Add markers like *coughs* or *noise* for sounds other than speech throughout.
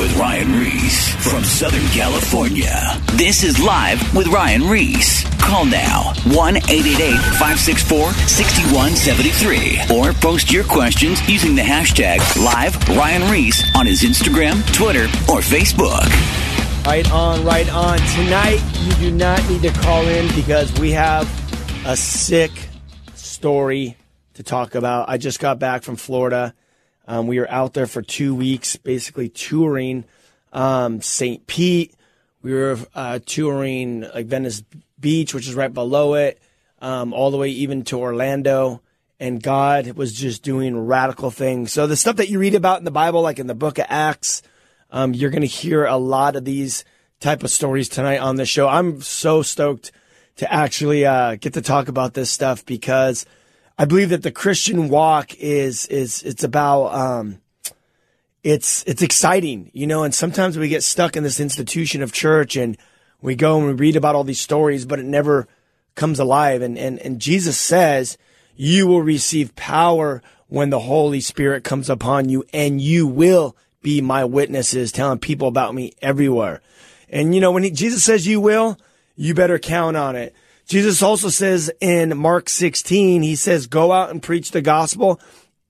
with Ryan Ries from Southern California. This is Live with Ryan Reese. Call now 1 888 564 6173 or post your questions using the hashtag Live Ryan Ries on his Instagram, Twitter, or Facebook. Right on, right on. Tonight, you do not need to call in because we have a sick story to talk about. I just got back from Florida. Um, we were out there for two weeks, basically touring um, St. Pete. We were uh, touring like Venice Beach, which is right below it, um, all the way even to Orlando. And God was just doing radical things. So the stuff that you read about in the Bible, like in the book of Acts, um, you're going to hear a lot of these type of stories tonight on the show. I'm so stoked to actually uh, get to talk about this stuff because I believe that the Christian walk is is it's about um, it's it's exciting, you know. And sometimes we get stuck in this institution of church, and we go and we read about all these stories, but it never comes alive. And and and Jesus says, "You will receive power when the Holy Spirit comes upon you, and you will be my witnesses, telling people about me everywhere." And you know, when he, Jesus says you will, you better count on it. Jesus also says in Mark 16, he says, go out and preach the gospel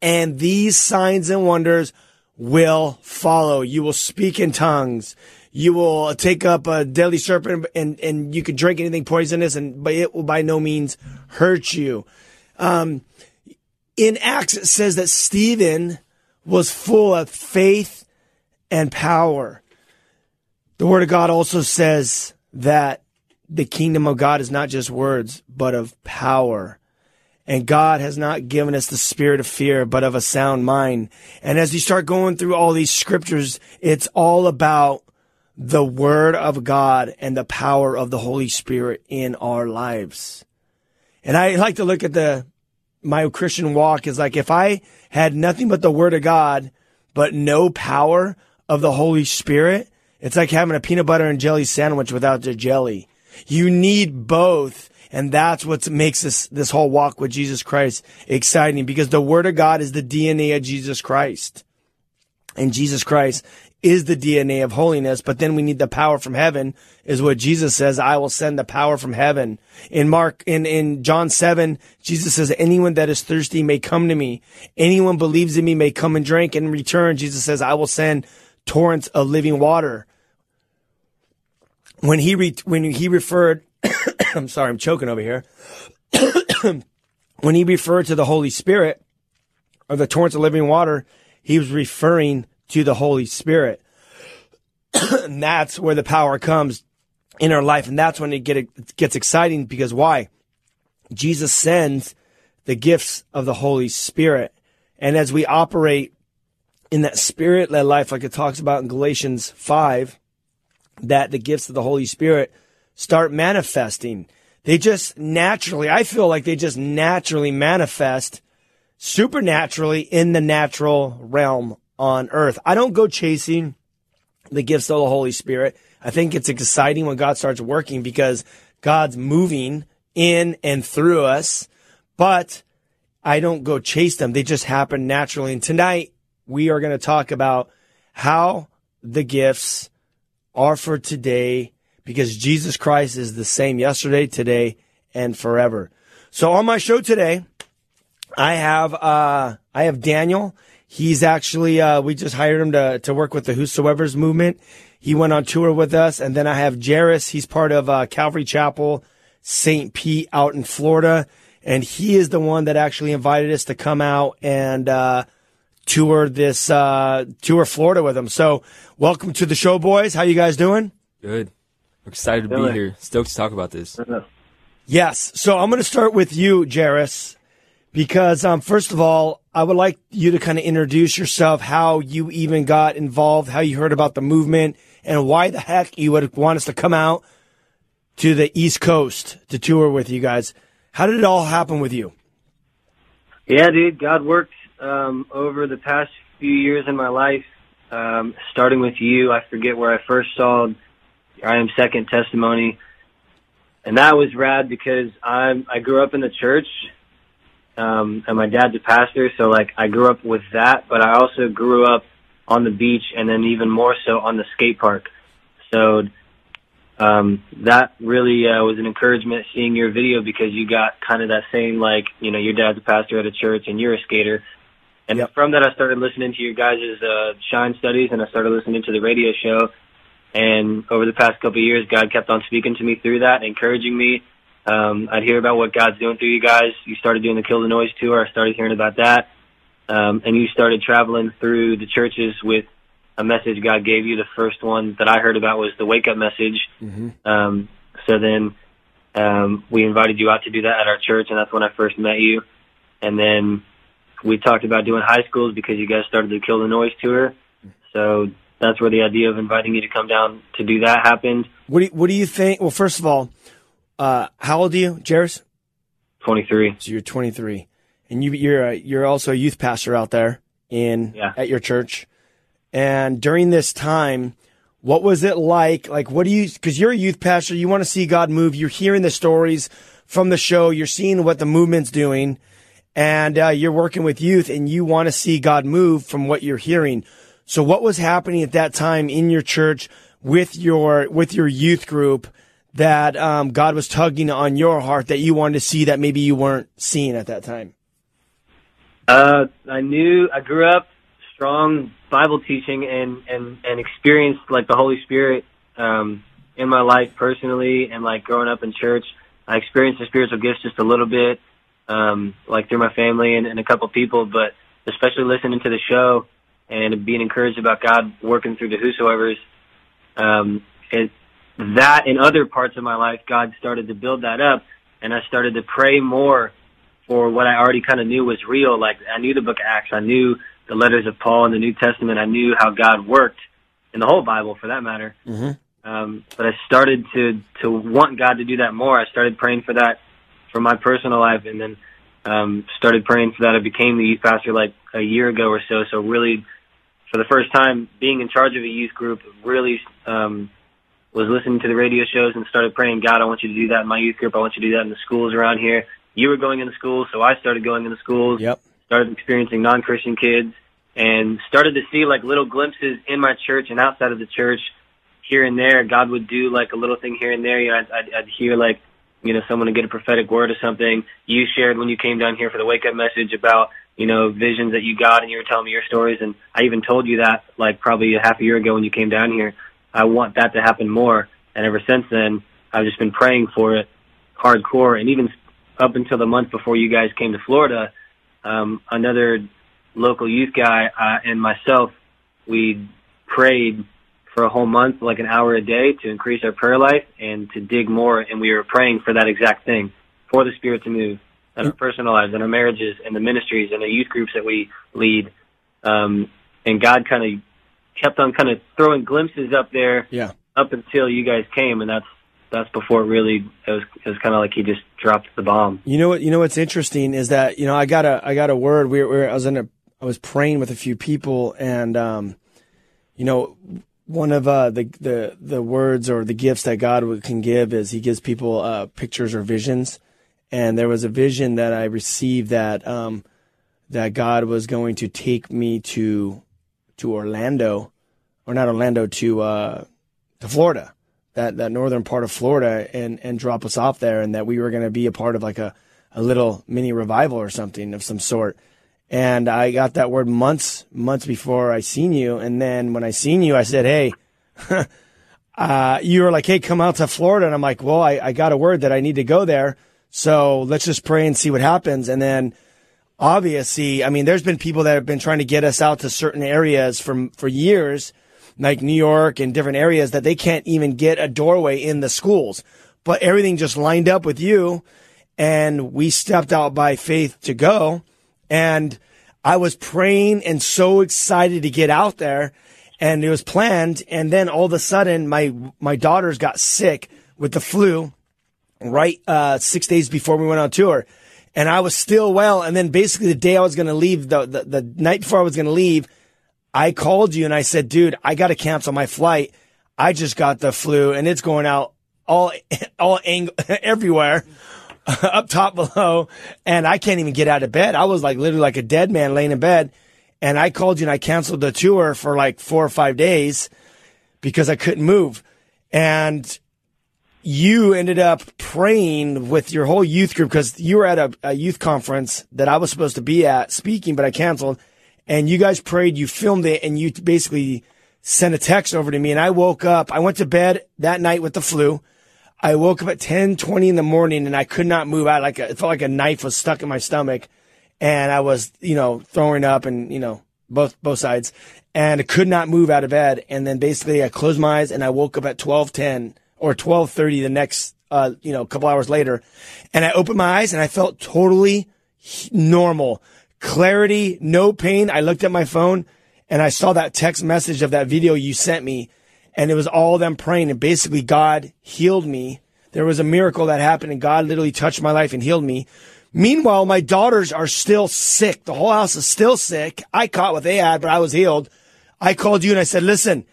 and these signs and wonders will follow. You will speak in tongues. You will take up a deadly serpent and, and you can drink anything poisonous and, but it will by no means hurt you. Um, in Acts, it says that Stephen was full of faith and power. The word of God also says that the kingdom of God is not just words, but of power. And God has not given us the spirit of fear, but of a sound mind. And as you start going through all these scriptures, it's all about the word of God and the power of the Holy Spirit in our lives. And I like to look at the, my Christian walk is like if I had nothing but the word of God, but no power of the Holy Spirit, it's like having a peanut butter and jelly sandwich without the jelly. You need both. And that's what makes this, this whole walk with Jesus Christ exciting because the word of God is the DNA of Jesus Christ. And Jesus Christ is the DNA of holiness, but then we need the power from heaven is what Jesus says. I will send the power from heaven. In Mark, in, in John 7, Jesus says, anyone that is thirsty may come to me. Anyone believes in me may come and drink. In return, Jesus says, I will send torrents of living water when he re- when he referred, *coughs* I'm sorry, I'm choking over here. *coughs* when he referred to the Holy Spirit or the torrents of living water, he was referring to the Holy Spirit. *coughs* and that's where the power comes in our life, and that's when it, get, it gets exciting because why? Jesus sends the gifts of the Holy Spirit, and as we operate in that spirit-led life, like it talks about in Galatians five that the gifts of the Holy Spirit start manifesting. They just naturally, I feel like they just naturally manifest supernaturally in the natural realm on earth. I don't go chasing the gifts of the Holy Spirit. I think it's exciting when God starts working because God's moving in and through us, but I don't go chase them. They just happen naturally. And tonight we are going to talk about how the gifts are for today because Jesus Christ is the same yesterday, today, and forever. So on my show today, I have uh, I have Daniel. He's actually uh, we just hired him to to work with the Whosoever's movement. He went on tour with us, and then I have Jairus. He's part of uh, Calvary Chapel, St. Pete, out in Florida, and he is the one that actually invited us to come out and uh, tour this uh, tour Florida with him. So, welcome to the show, boys. How you guys doing? Good. We're excited to be here. Stoked to talk about this. Yes. So I'm going to start with you, Jairus, because um, first of all, I would like you to kind of introduce yourself, how you even got involved, how you heard about the movement, and why the heck you would want us to come out to the East Coast to tour with you guys. How did it all happen with you? Yeah, dude, God worked um, over the past few years in my life, um, starting with you. I forget where I first saw I am second testimony, and that was rad because I'm, I grew up in the church, um, and my dad's a pastor, so like I grew up with that, but I also grew up on the beach, and then even more so on the skate park. So um, that really uh, was an encouragement seeing your video because you got kind of that same like you know your dad's a pastor at a church and you're a skater. And Yep. from that, I started listening to your guys' uh, shine studies, and I started listening to the radio show. And over the past couple of years, God kept on speaking to me through that, encouraging me. Um, I'd hear about what God's doing through you guys. You started doing the Kill the Noise tour. I started hearing about that. Um, and you started traveling through the churches with a message God gave you. The first one that I heard about was the wake up message. Um, so then um, we invited you out to do that at our church, and that's when I first met you. And then we talked about doing high schools because you guys started the Kill the Noise tour. So that's where the idea of inviting you to come down to do that happened. What do you, what do you think? Well, first of all, uh, how old are you, Jairus? 23. So you're 23, and you you're a, you're also a youth pastor out there in Yeah. at your church. And during this time, what was it like? Like, what do you? Because you're a youth pastor, you want to see God move. You're hearing the stories from the show. You're seeing what the movement's doing, and uh, you're working with youth, and you want to see God move from what you're hearing. So, what was happening at that time in your church with your with your youth group? That um, God was tugging on your heart that you wanted to see that maybe you weren't seeing at that time. Uh, I knew I grew up strong Bible teaching and and and experienced like the Holy Spirit um, in my life personally, and like growing up in church, I experienced the spiritual gifts just a little bit, um, like through my family and, and a couple people, but especially listening to the show and being encouraged about God working through the whosoever's. Um, it, that in other parts of my life, God started to build that up, and I started to pray more for what I already kind of knew was real. Like I knew the book of Acts, I knew the letters of Paul in the New Testament, I knew how God worked in the whole Bible, for that matter. Um, but I started to to want God to do that more. I started praying for that for my personal life, and then um, started praying for that. I became the youth pastor like a year ago or so. So really, for the first time, being in charge of a youth group, really um, was listening to the radio shows and started praying, God, I want you to do that in my youth group. I want you to do that in the schools around here. You were going into schools, so I started going into schools. Yep. Started experiencing non-Christian kids and started to see like little glimpses in my church and outside of the church here and there. God would do like a little thing here and there. You know, I'd, I'd, I'd hear like, you know, someone to get a prophetic word or something. You shared when you came down here for the wake up message about, you know, visions that you got and you were telling me your stories. And I even told you that like probably a half a year ago when you came down here. I want that to happen more. And ever since then, I've just been praying for it hardcore. And even up until the month before you guys came to Florida, um, another local youth guy uh, and myself, we prayed for a whole month, like an hour a day, to increase our prayer life and to dig more. And we were praying for that exact thing, for the Spirit to move in our personal lives, in our marriages, and the ministries, and the youth groups that we lead. Um, and God kind of kept on kind of throwing glimpses up there Yeah. up until you guys came, and that's that's before it really it was it was kind of like he just dropped the bomb. You know what? You know what's interesting is that you know I got a I got a word. We were I was in a I was praying with a few people, and um, you know, one of uh, the the the words or the gifts that God can give is He gives people uh, pictures or visions. And there was a vision that I received that um, that God was going to take me to to Orlando, or not Orlando to uh, to Florida, that that northern part of Florida, and and drop us off there, and that we were going to be a part of like a a little mini revival or something of some sort. And I got that word months months before I seen you, and then when I seen you, I said, "Hey." *laughs* uh, you were like, "Hey, come out to Florida," and I'm like, "Well, I, I got a word that I need to go there, so let's just pray and see what happens." And then, obviously, I mean, there's been people that have been trying to get us out to certain areas for for years, like New York and different areas that they can't even get a doorway in the schools, but everything just lined up with you, and we stepped out by faith to go, and I was praying and so excited to get out there and it was planned. And then all of a sudden, my my daughters got sick with the flu right uh, six days before we went on tour, and I was still well. And then basically the day I was going to leave, the, the the night before I was going to leave, I called you and I said, "Dude, I got to cancel my flight. I just got the flu, and it's going out all *laughs* all ang- *laughs* everywhere." *laughs* up top below and I can't even get out of bed. I was like literally like a dead man laying in bed And I called you and I canceled the tour for like four or five days because I couldn't move. And you ended up praying with your whole youth group because you were at a, a, youth conference that I was supposed to be at speaking, but I canceled. And you guys prayed, you filmed it, and you basically sent a text over to me. And I woke up, I went to bed that night with the flu. I woke up at 10, 20 in the morning and I could not move out. Like it felt like a knife was stuck in my stomach and I was, you know, throwing up and, you know, both, both sides and I could not move out of bed. And then basically I closed my eyes and I woke up at 1210 or 12:30 the next uh, you know, couple hours later, and I opened my eyes and I felt totally normal, clarity, no pain. I looked at my phone and I saw that text message of that video you sent me, and it was all them praying, and basically God healed me. There was a miracle that happened, and God literally touched my life and healed me. Meanwhile, my daughters are still sick. The whole house is still sick. I caught what they had, but I was healed. I called you and I said, listen,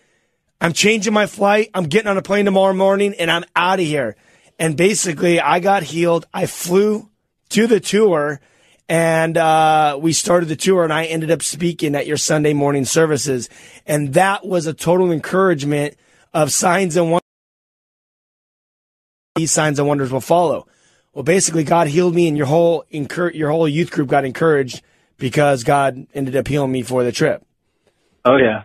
I'm changing my flight. I'm getting on a plane tomorrow morning and I'm out of here. And basically, I got healed. I flew to the tour and uh, we started the tour and I ended up speaking at your Sunday morning services. And that was a total encouragement of signs and wonders. These signs and wonders will follow. Well, basically, God healed me, and your whole your whole youth group got encouraged because God ended up healing me for the trip. Oh yeah,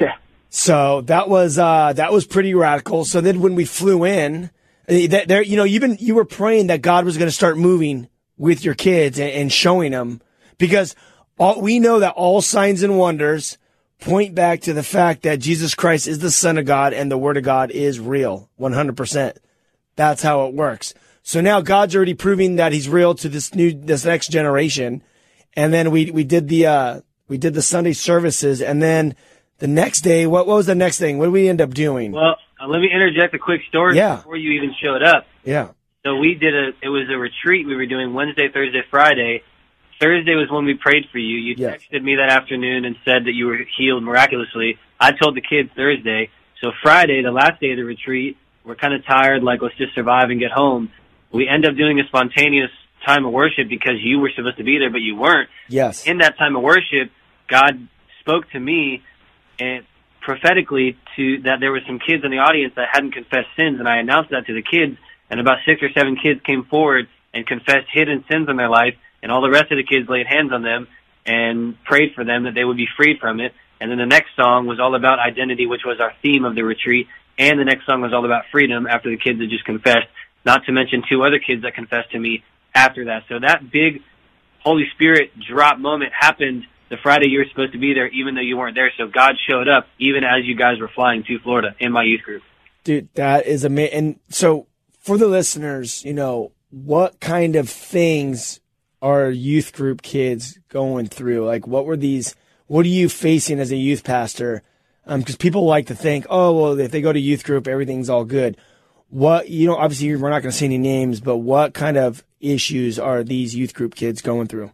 yeah. So that was uh, that was pretty radical. So then when we flew in, eh, that there, you know, you've been you were praying that God was going to start moving with your kids and, and showing them because all, we know that all signs and wonders point back to the fact that Jesus Christ is the Son of God and the Word of God is real, one hundred percent. That's how it works. So now God's already proving that He's real to this new this next generation, and then we we did the uh, we did the Sunday services, and then the next day, what, what was the next thing? What did we end up doing? Well, uh, let me interject a quick story yeah. before you even showed up. Yeah. So we did a, it was a retreat we were doing Wednesday, Thursday, Friday. Thursday was when we prayed for you. You yes. texted me that afternoon and said that you were healed miraculously. I told the kids Thursday. So Friday, the last day of the retreat, we're kind of tired, like let's just survive and get home. We end up doing a spontaneous time of worship because you were supposed to be there, but you weren't. Yes. In that time of worship, God spoke to me and prophetically to that there were some kids in the audience that hadn't confessed sins, and I announced that to the kids, and about six or seven kids came forward and confessed hidden sins in their life, and all the rest of the kids laid hands on them and prayed for them that they would be freed from it. And then the next song was all about identity, which was our theme of the retreat, and the next song was all about freedom after the kids had just confessed, not to mention two other kids that confessed to me after that. So that big Holy Spirit drop moment happened the Friday you were supposed to be there, even though you weren't there. So God showed up even as you guys were flying to Florida in my youth group. Dude, that is amazing. And so for the listeners, you know, what kind of things are youth group kids going through? Like, what were these? What are you facing as a youth pastor? Because um, people like to think, oh, well, if they go to youth group, everything's all good. What you know, obviously, we're not going to say any names, but what kind of issues are these youth group kids going through?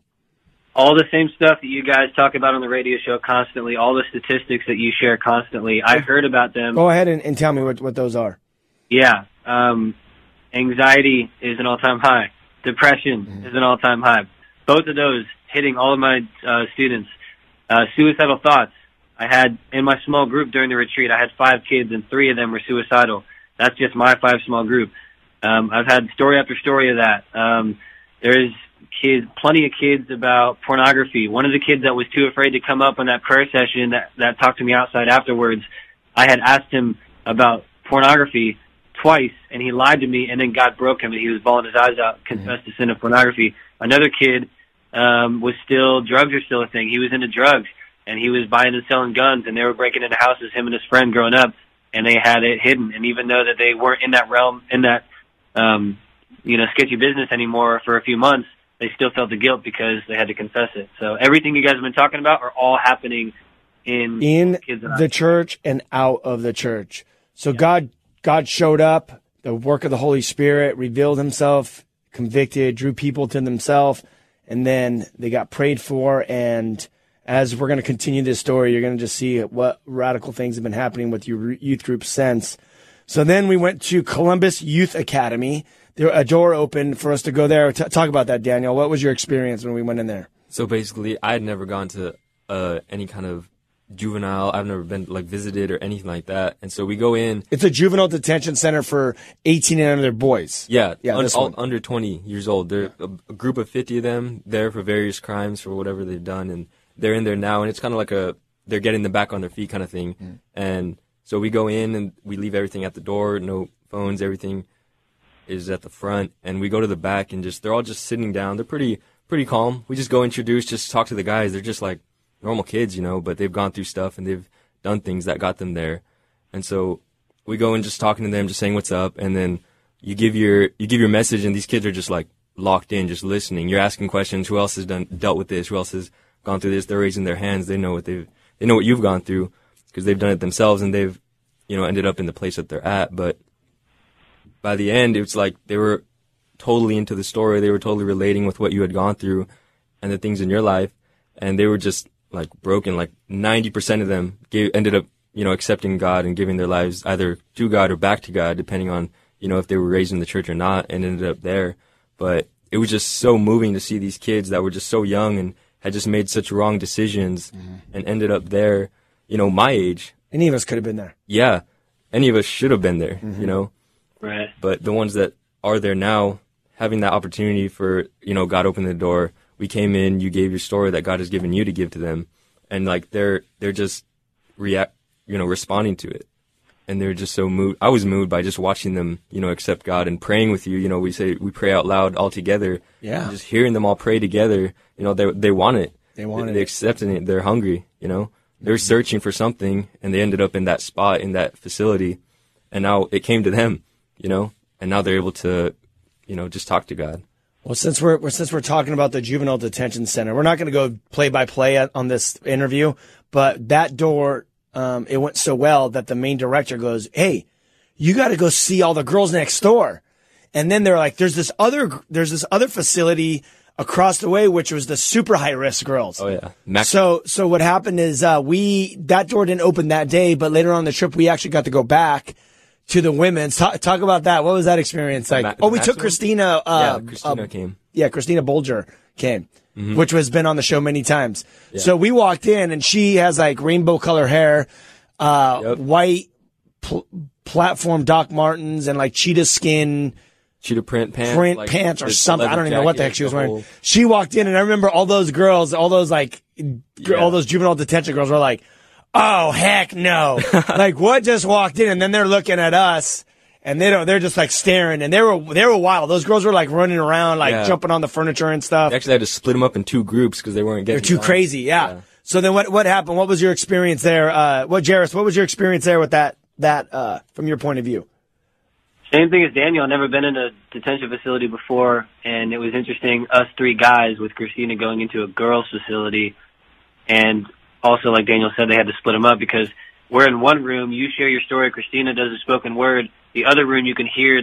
all the same stuff that you guys talk about on the radio show constantly, all the statistics that you share constantly. I heard about them. Go ahead and, and tell me what, what those are. Yeah. Um, anxiety is an all time high. Depression mm-hmm. is an all time high. Both of those hitting all of my uh, students. Uh, suicidal thoughts. I had in my small group during the retreat, I had five kids and three of them were suicidal. That's just my five small group. Um, I've had story after story of that. Um, there's kids, plenty of kids about pornography. One of the kids that was too afraid to come up on that prayer session that, that talked to me outside afterwards, I had asked him about pornography twice and he lied to me and then God broke him and he was bawling his eyes out, confessed the sin of pornography. Another kid, um, was still, drugs are still a thing. He was into drugs and he was buying and selling guns and they were breaking into houses, him and his friend growing up and they had it hidden. And even though that they weren't in that realm, in that, um, you know, sketchy business anymore for a few months, they still felt the guilt because they had to confess it. So everything you guys have been talking about are all happening in in the church and out of the church. So yeah. God God showed up, the work of the Holy Spirit revealed himself, convicted, drew people to themselves, and then they got prayed for and as we're going to continue this story, you're going to just see what radical things have been happening with your youth group since. So then we went to Columbus Youth Academy there, a door opened for us to go there. T- talk about that, Daniel. What was your experience when we went in there? So basically, I had never gone to uh, any kind of juvenile. I've never been like visited or anything like that. And so we go in. It's a juvenile detention center for 18 and under boys. Yeah, Yeah, un- all under 20 years old. They're a, a group of 50 of them there for various crimes for whatever they've done, and they're in there now. And it's kind of like a they're getting them back on their feet kind of thing. Mm. And so we go in and we leave everything at the door, no phones, everything is at the front, and we go to the back and just they're all just sitting down. They're pretty pretty calm. We just go introduce, just talk to the guys. They're just like normal kids, you know, but they've gone through stuff and they've done things that got them there. And so we go and just talking to them, just saying what's up, and then you give your you give your message, and these kids are just like locked in, just listening. You're asking questions. Who else has done dealt with this? Who else has gone through this? They're raising their hands. They know what they've they know what you've gone through because they've done it themselves, and they've you know ended up in the place that they're at. But by the end, it's like they were totally into the story. They were totally relating with what you had gone through and the things in your life, and they were just like broken. Like ninety percent of them gave, ended up, you know, accepting God and giving their lives either to God or back to God, depending on you know if they were raised in the church or not, and ended up there. But it was just so moving to see these kids that were just so young and had just made such wrong decisions mm-hmm. and ended up there. You know, my age. Any of us could have been there. Yeah, any of us should have been there. You mm-hmm. know Right. but the ones that are there now having that opportunity for you know god opened the door we came in you gave your story that god has given you to give to them. And like they're they're just react you know responding to it. And they're just so moved i was moved by just watching them you know accept god and praying with you. You know we say we pray out loud all together. Yeah. Just hearing them all pray together you know they they want it. They wanted they, it. accepting it. They're hungry you know. They're searching for something and they ended up in that spot in that facility. And now it came to them, you know, and now they're able to, you know, just talk to God. Well, since we're, we're since we're talking about the juvenile detention center, we're not going to go play by play on this interview, but that door, um, it went so well that the main director goes, "Hey, you got to go see all the girls next door," and then they're like, "There's this other there's this other facility across the way, which was the super high risk girls." Oh yeah, Mac- So, so what happened is uh, we that door didn't open that day, but later on the trip we actually got to go back to the women's. Talk, talk about that. What was that experience like? Ma- oh, we took? Christina. yeah, Uh, Christina uh, came. yeah, Christina Bolger came, Mm-hmm. which has been on the show many times. So we walked in and she has like rainbow color hair, uh, Yep. white pl- platform Doc Martens and like cheetah skin Cheetah print pants, print like, pants or something. I don't even know what the heck she was wearing. She walked in and I remember all those girls, all those like, Yeah. all those juvenile detention girls were like, oh heck no. *laughs* like what just walked in and then they're looking at us and they don't, they're just like staring and they were, they were wild. Those girls were like running around, like Yeah. jumping on the furniture and stuff. They actually had to split them up in two groups because they weren't getting They're too along. crazy. Yeah. So then what, what happened? What was your experience there? Uh, what, Jairus, what was your experience there with that, that, uh, from your point of view? Same thing as Daniel. I've never been in a detention facility before, and it was interesting. Us three guys with Christina going into a girls' facility, and also, like Daniel said, they had to split them up because we're in one room. You share your story. Christina does a spoken word. The other room, you can hear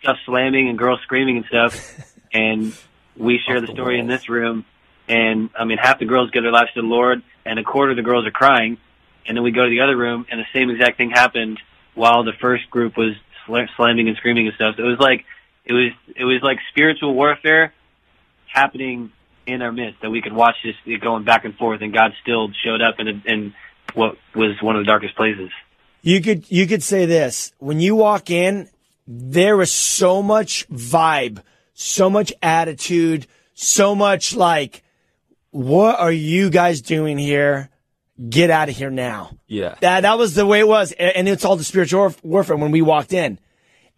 stuff slamming and girls screaming and stuff. *laughs* and we share the story in this room. And I mean, half the girls give their lives to the Lord, and a quarter of the girls are crying. And then we go to the other room, and the same exact thing happened while the first group was sla- slamming and screaming and stuff. So it was like it was it was like spiritual warfare happening in our midst that we could watch this going back and forth, and God still showed up in a, in what was one of the darkest places. You could you could say this when you walk in, there was so much vibe, so much attitude, so much like, what are you guys doing here? Get out of here now. Yeah. That that was the way it was, and it's all the spiritual warfare when we walked in,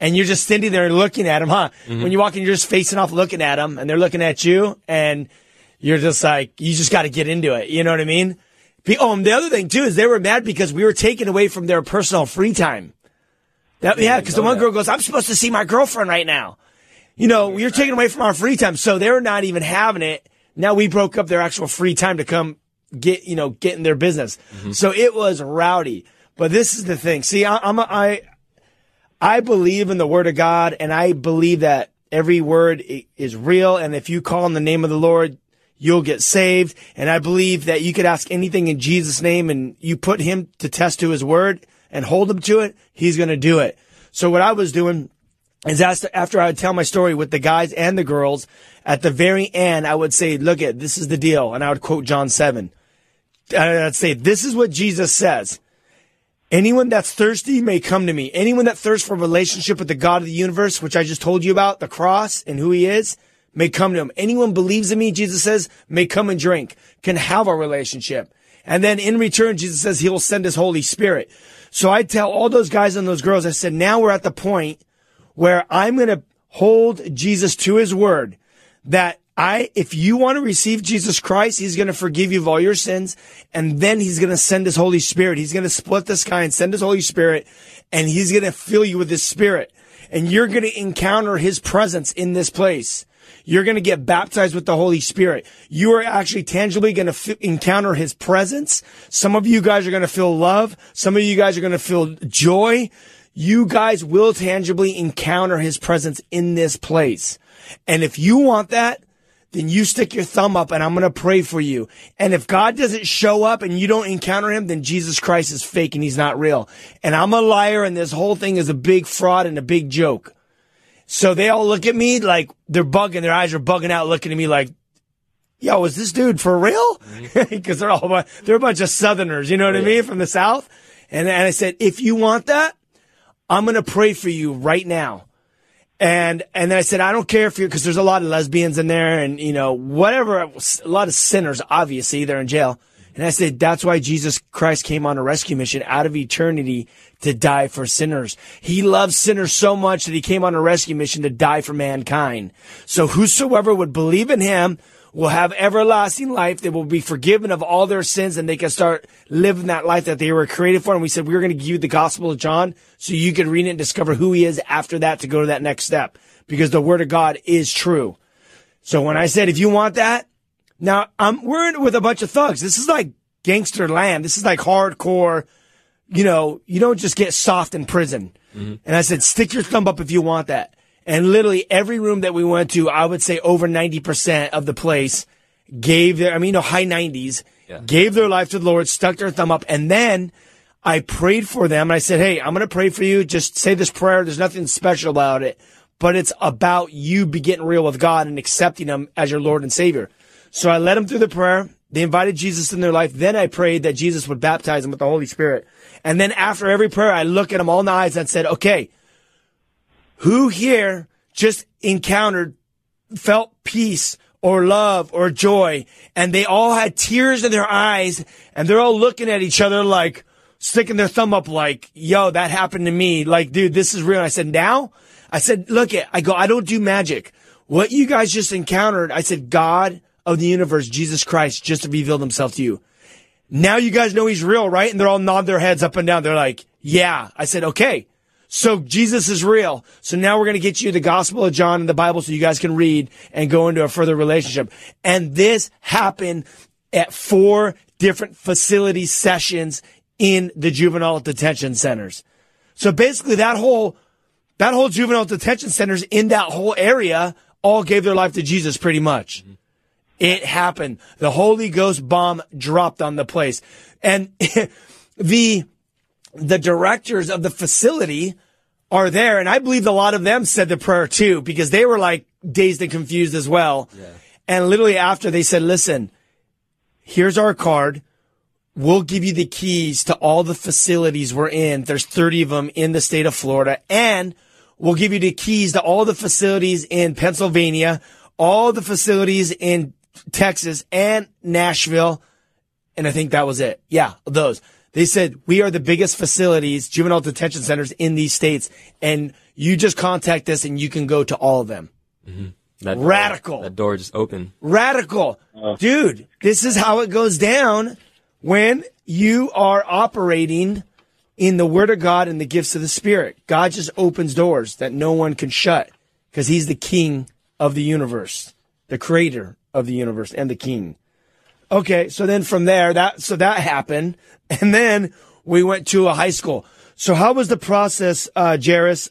and you're just standing there looking at them, huh? Mm-hmm. When you walk in, you're just facing off, looking at them, and they're looking at you, and you're just like, you just got to get into it. You know what I mean? Be- Oh, and the other thing too is they were mad because we were taken away from their personal free time. That, yeah, because the one that. girl goes, "I'm supposed to see my girlfriend right now." You know, we are taken away from our free time, so they were not even having it. Now we broke up their actual free time to come get, you know, get in their business. Mm-hmm. So it was rowdy. But this is the thing. See, I, I'm a, I, I believe in the word of God, and I believe that every word is real. And if you call on the name of the Lord, you'll get saved. And I believe that you could ask anything in Jesus' name, and you put Him to test to His word and hold Him to it. He's going to do it. So what I was doing is after, I would tell my story with the guys and the girls, at the very end, I would say, look at, this is the deal. And I would quote John 7. I'd say, this is what Jesus says. Anyone that's thirsty may come to me. Anyone that thirsts for a relationship with the God of the universe, which I just told you about, the cross and who he is, may come to him. Anyone believes in me, Jesus says, may come and drink, can have a relationship. And then in return, Jesus says he will send his Holy Spirit. So I tell all those guys and those girls, I said, now we're at the point where I'm going to hold Jesus to his word that I, if you want to receive Jesus Christ, he's going to forgive you of all your sins. And then he's going to send his Holy Spirit. He's going to split the sky and send his Holy Spirit and he's going to fill you with his spirit and you're going to encounter his presence in this place. You're going to get baptized with the Holy Spirit. You are actually tangibly going to f- encounter his presence. Some of you guys are going to feel love. Some of you guys are going to feel joy. You guys will tangibly encounter his presence in this place. And if you want that, then you stick your thumb up and I'm going to pray for you. And if God doesn't show up and you don't encounter him, then Jesus Christ is fake and he's not real. And I'm a liar and this whole thing is a big fraud and a big joke. So they all look at me like they're bugging. Their eyes are bugging out, looking at me like, yo, is this dude for real? Because mm-hmm. *laughs* they're all, they're a bunch of Southerners, you know what yeah. I mean? From the South. And, and I said, if you want that, I'm going to pray for you right now. And, and then I said, I don't care if you're, cause there's a lot of lesbians in there and, you know, whatever, a lot of sinners, obviously, they're in jail. And I said, that's why Jesus Christ came on a rescue mission out of eternity to die for sinners. He loves sinners so much that he came on a rescue mission to die for mankind. So whosoever would believe in him will have everlasting life. They will be forgiven of all their sins and they can start living that life that they were created for. And we said, we are going to give you the gospel of John so you can read it and discover who he is after that to go to that next step because the word of God is true. So when I said, if you want that, now I'm, we're with a bunch of thugs. This is like gangster land. This is like hardcore. You know, you don't just get soft in prison. Mm-hmm. And I said, stick your thumb up if you want that. And literally every room that we went to, I would say over 90% of the place gave their, I mean, you know, high 90s, yeah. gave their life to the Lord, stuck their thumb up. And then I prayed for them and I said, Hey, I'm going to pray for you. Just say this prayer. There's nothing special about it, but it's about you be getting real with God and accepting him as your Lord and Savior. So I led them through the prayer. They invited Jesus in their life. Then I prayed that Jesus would baptize them with the Holy Spirit. And then after every prayer, I look at them all in the eyes and said, okay, who here just encountered, felt peace or love or joy? And they all had tears in their eyes and they're all looking at each other like, sticking their thumb up like, yo, that happened to me. Like, dude, this is real. I said, now? I said, look I go, I don't do magic. What you guys just encountered, I said, God of the universe, Jesus Christ, just revealed himself to you. Now you guys know he's real, right? And they're all nod their heads up and down. They're like, yeah. I said, okay. So Jesus is real. So now we're going to get you the Gospel of John and the Bible so you guys can read and go into a further relationship. And this happened at four different facility sessions in the juvenile detention centers. So basically that whole, that whole juvenile detention centers in that whole area all gave their life to Jesus pretty much. Mm-hmm. It happened. The Holy Ghost bomb dropped on the place. And *laughs* the, the directors of the facility are there. And I believe a lot of them said the prayer too, because they were like dazed and confused as well. Yeah. And literally after they said, listen, here's our card. We'll give you the keys to all the facilities we're in. There's 30 of them in the state of Florida. And we'll give you the keys to all the facilities in Pennsylvania, all the facilities in Texas and Nashville. And I think that was it. Yeah, those. They said, we are the biggest facilities, juvenile detention centers in these states. And you just contact us and you can go to all of them. Mm-hmm. That Radical. Door, that door just open. Radical. Uh, Dude, this is how it goes down when you are operating in the Word of God and the gifts of the Spirit. God just opens doors that no one can shut because He's the King of the universe, the Creator of the universe and the King. Okay, so then from there, that so that happened, *laughs* and then we went to a high school. So how was the process, uh,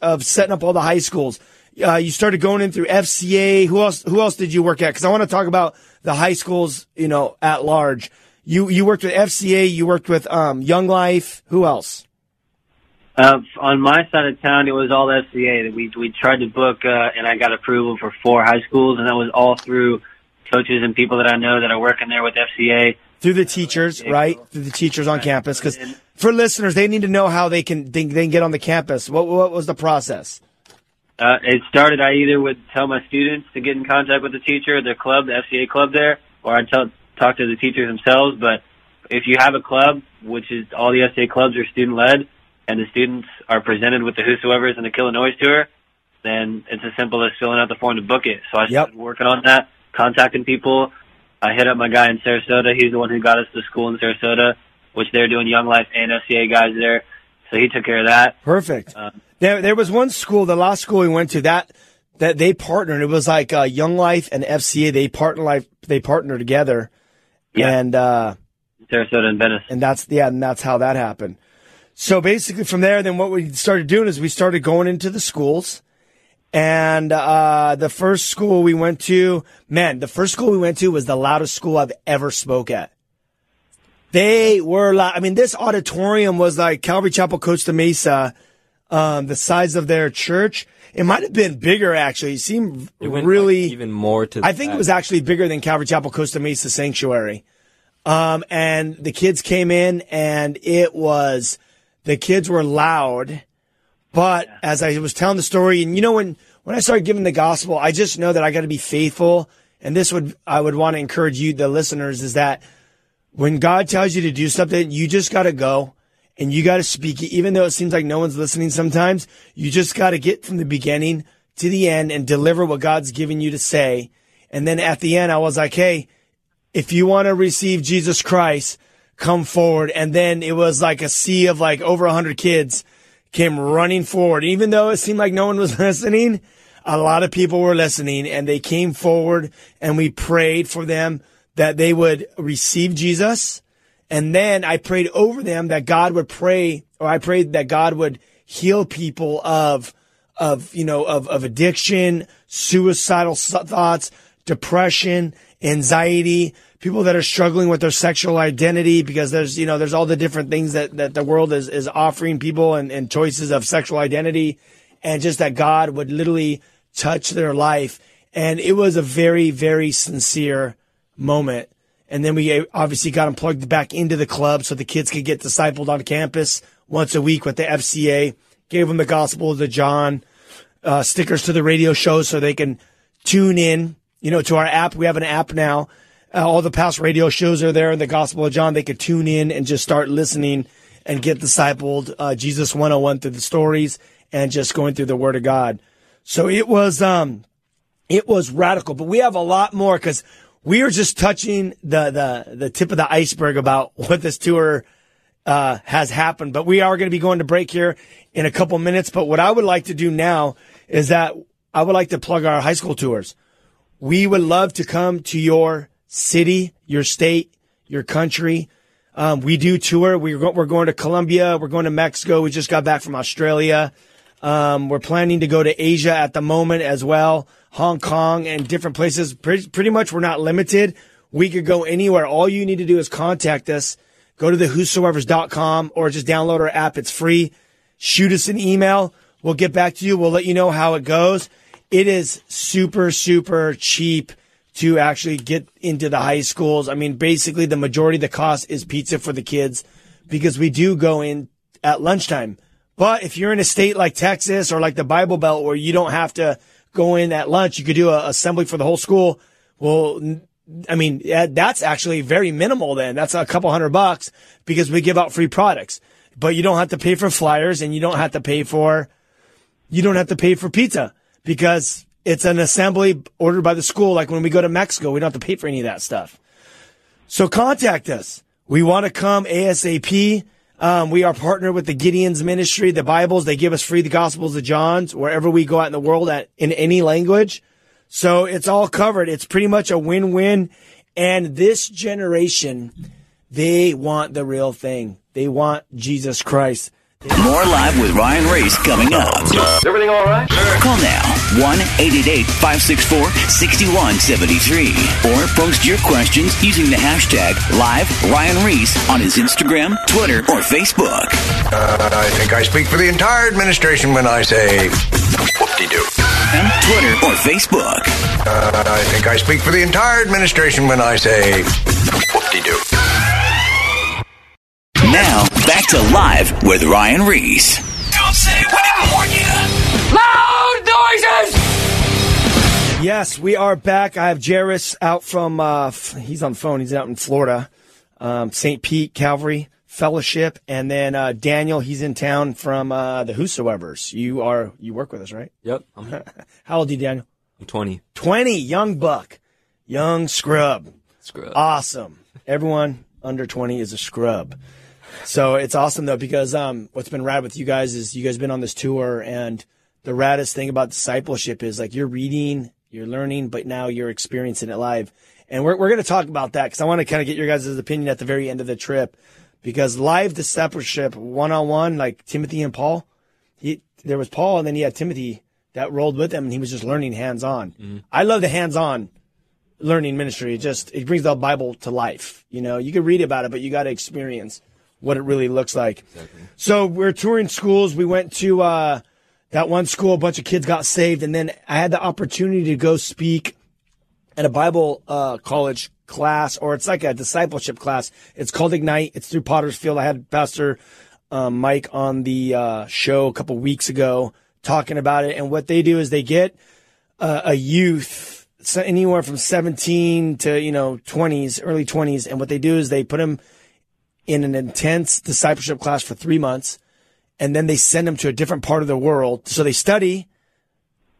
of setting up all the high schools? Uh, you started going in through FCA. Who else? Who else did you work at? Because I want to talk about the high schools, you know, at large. You you worked with FCA. You worked with um, Young Life. Who else? Uh, on my side of town, it was all FCA. We we tried to book, uh, and I got approval for four high schools, and that was all through coaches and people that I know that are working there with FCA. Through the teachers, right? Through the teachers on campus, because for listeners, they need to know how they can they, they can get on the campus. What what was the process? Uh, it started. I either would tell my students to get in contact with the teacher, the club, the FCA club there, or I'd tell, talk to the teachers themselves. But if you have a club, which is all the FCA clubs are student led, and the students are presented with the Whosoever's and the Noise tour, then it's as simple as filling out the form to book it. So I started Yep. working on that, contacting people. I hit up my guy in Sarasota. He's the one who got us to school in Sarasota, which they're doing Young Life and FCA guys there. So he took care of that. Perfect. Um, There, there was one school, the last school we went to, that that they partnered. It was like uh, Young Life and FCA. They partner life. They partner together, Yeah. and uh, Sarasota and Venice. and that's yeah, and that's how that happened. So basically, from there, then what we started doing is we started going into the schools, and uh, the first school we went to, man, the first school we went to was the loudest school I've ever spoke at. They were loud. I mean, this auditorium was like Calvary Chapel Costa Mesa, um, the size of their church. It might have been bigger actually. It seemed It really like, even more to. I think it was actually bigger than Calvary Chapel Costa Mesa Sanctuary. Um, and the kids came in and it was, the kids were loud. But as I was telling the story, and you know, when, when I started giving the gospel, I just know that I got to be faithful. And this would, I would want to encourage you, the listeners, is that when God tells you to do something, you just got to go and you got to speak it, even though it seems like no one's listening sometimes. You just got to get from the beginning to the end and deliver what God's given you to say. And then at the end, I was like, hey, if you want to receive Jesus Christ, come forward. And then it was like a sea of like over a hundred kids came running forward. Even though it seemed like no one was *laughs* listening, a lot of people were listening and they came forward and we prayed for them that they would receive Jesus. And then I prayed over them that God would pray, or I prayed that God would heal people of, of, you know, of, of addiction, suicidal thoughts, depression, anxiety, people that are struggling with their sexual identity because there's, you know, there's all the different things that, that the world is, is offering people and, and choices of sexual identity and just that God would literally touch their life. And it was a very, very sincere moment. And then we obviously got them plugged back into the club so the kids could get discipled on campus once a week with the FCA. Gave them the Gospel of the John, uh, stickers to the radio show so they can tune in, you know, to our app. We have an app now. Uh, all the past radio shows are there in the Gospel of John. They could tune in and just start listening and get discipled, uh, Jesus 101 through the stories and just going through the Word of God. So it was, um, it was radical, but we have a lot more because we are just touching the, the, the tip of the iceberg about *laughs* what this tour, uh, has happened. But we are going to be going to break here in a couple minutes. But what I would like to do now is that I would like to plug our high school tours. We would love to come to your city, your state, your country. Um, we do tour. We're, go- we're going to Colombia. We're going to Mexico. We just got back from Australia. Um, we're planning to go to Asia at the moment as well, Hong Kong and different places. Pretty, pretty much we're not limited. We could go anywhere. All you need to do is contact us. Go to the whosoevers.com or just download our app. It's free. Shoot us an email. We'll get back to you. We'll let you know how it goes. It is super, super cheap to actually get into the high schools. I mean, basically the majority of the cost is pizza for the kids because we do go in at lunchtime. But if you're in a state like Texas or like the Bible Belt where you don't have to go in at lunch, you could do a assembly for the whole school. Well, I mean, that's actually very minimal then. That's a couple hundred bucks because we give out free products. But you don't have to pay for flyers and you don't have to pay for you don't have to pay for pizza because it's an assembly ordered by the school. Like when we go to Mexico, we don't have to pay for any of that stuff. So contact us. We want to come ASAP. Um, we are partnered with the Gideon's Ministry, the Bibles. They give us free the Gospels of John's wherever we go out in the world at in any language. So it's all covered. It's pretty much a win-win. And this generation, they want the real thing. They want Jesus Christ. More live with Ryan Ries coming up. Is everything all right? Call now 1 888 564 6173 or post your questions using the hashtag live Ryan Ries on his Instagram, Twitter, or Facebook. Uh, I think I speak for the entire administration when I say whoop-de-doo. And Twitter or Facebook. Uh, I think I speak for the entire administration when I say whoop-de-doo. Now, back to live with Ryan Ries. Don't say we didn't warn you. Loud noises! Yes, we are back. I have Jairus out from, uh, f- he's on the phone. He's out in Florida, um, St. Pete Calvary Fellowship. And then uh, Daniel, he's in town from uh, the Whosoevers. You are, you work with us, right? Yep, I'm, *laughs* How old are you, Daniel? I'm 20. 20, young buck, young scrub. Scrub. Awesome. Everyone under 20 is a scrub. So it's awesome though because um, what's been rad with you guys is you guys been on this tour and the raddest thing about discipleship is like you're reading, you're learning, but now you're experiencing it live. And we're we're going to talk about that because I want to kind of get your guys' opinion at the very end of the trip because live discipleship one on one like Timothy and Paul, he there was Paul and then he had Timothy that rolled with him and he was just learning hands on. I love the hands on learning ministry. It just it brings the Bible to life. You know, you can read about it, but you got to experience what it really looks like. So we're touring schools. We went to uh, that one school. A bunch of kids got saved, and then I had the opportunity to go speak at a Bible uh, college class, or it's like a discipleship class. It's called Ignite. It's through Potter's Field. I had Pastor um, Mike on the uh, show a couple weeks ago talking about it, and what they do is they get uh, a youth anywhere from 17 to you know 20s early 20s and what they do is they put them in an intense discipleship class for three months and then they send them to a different part of the world. So they study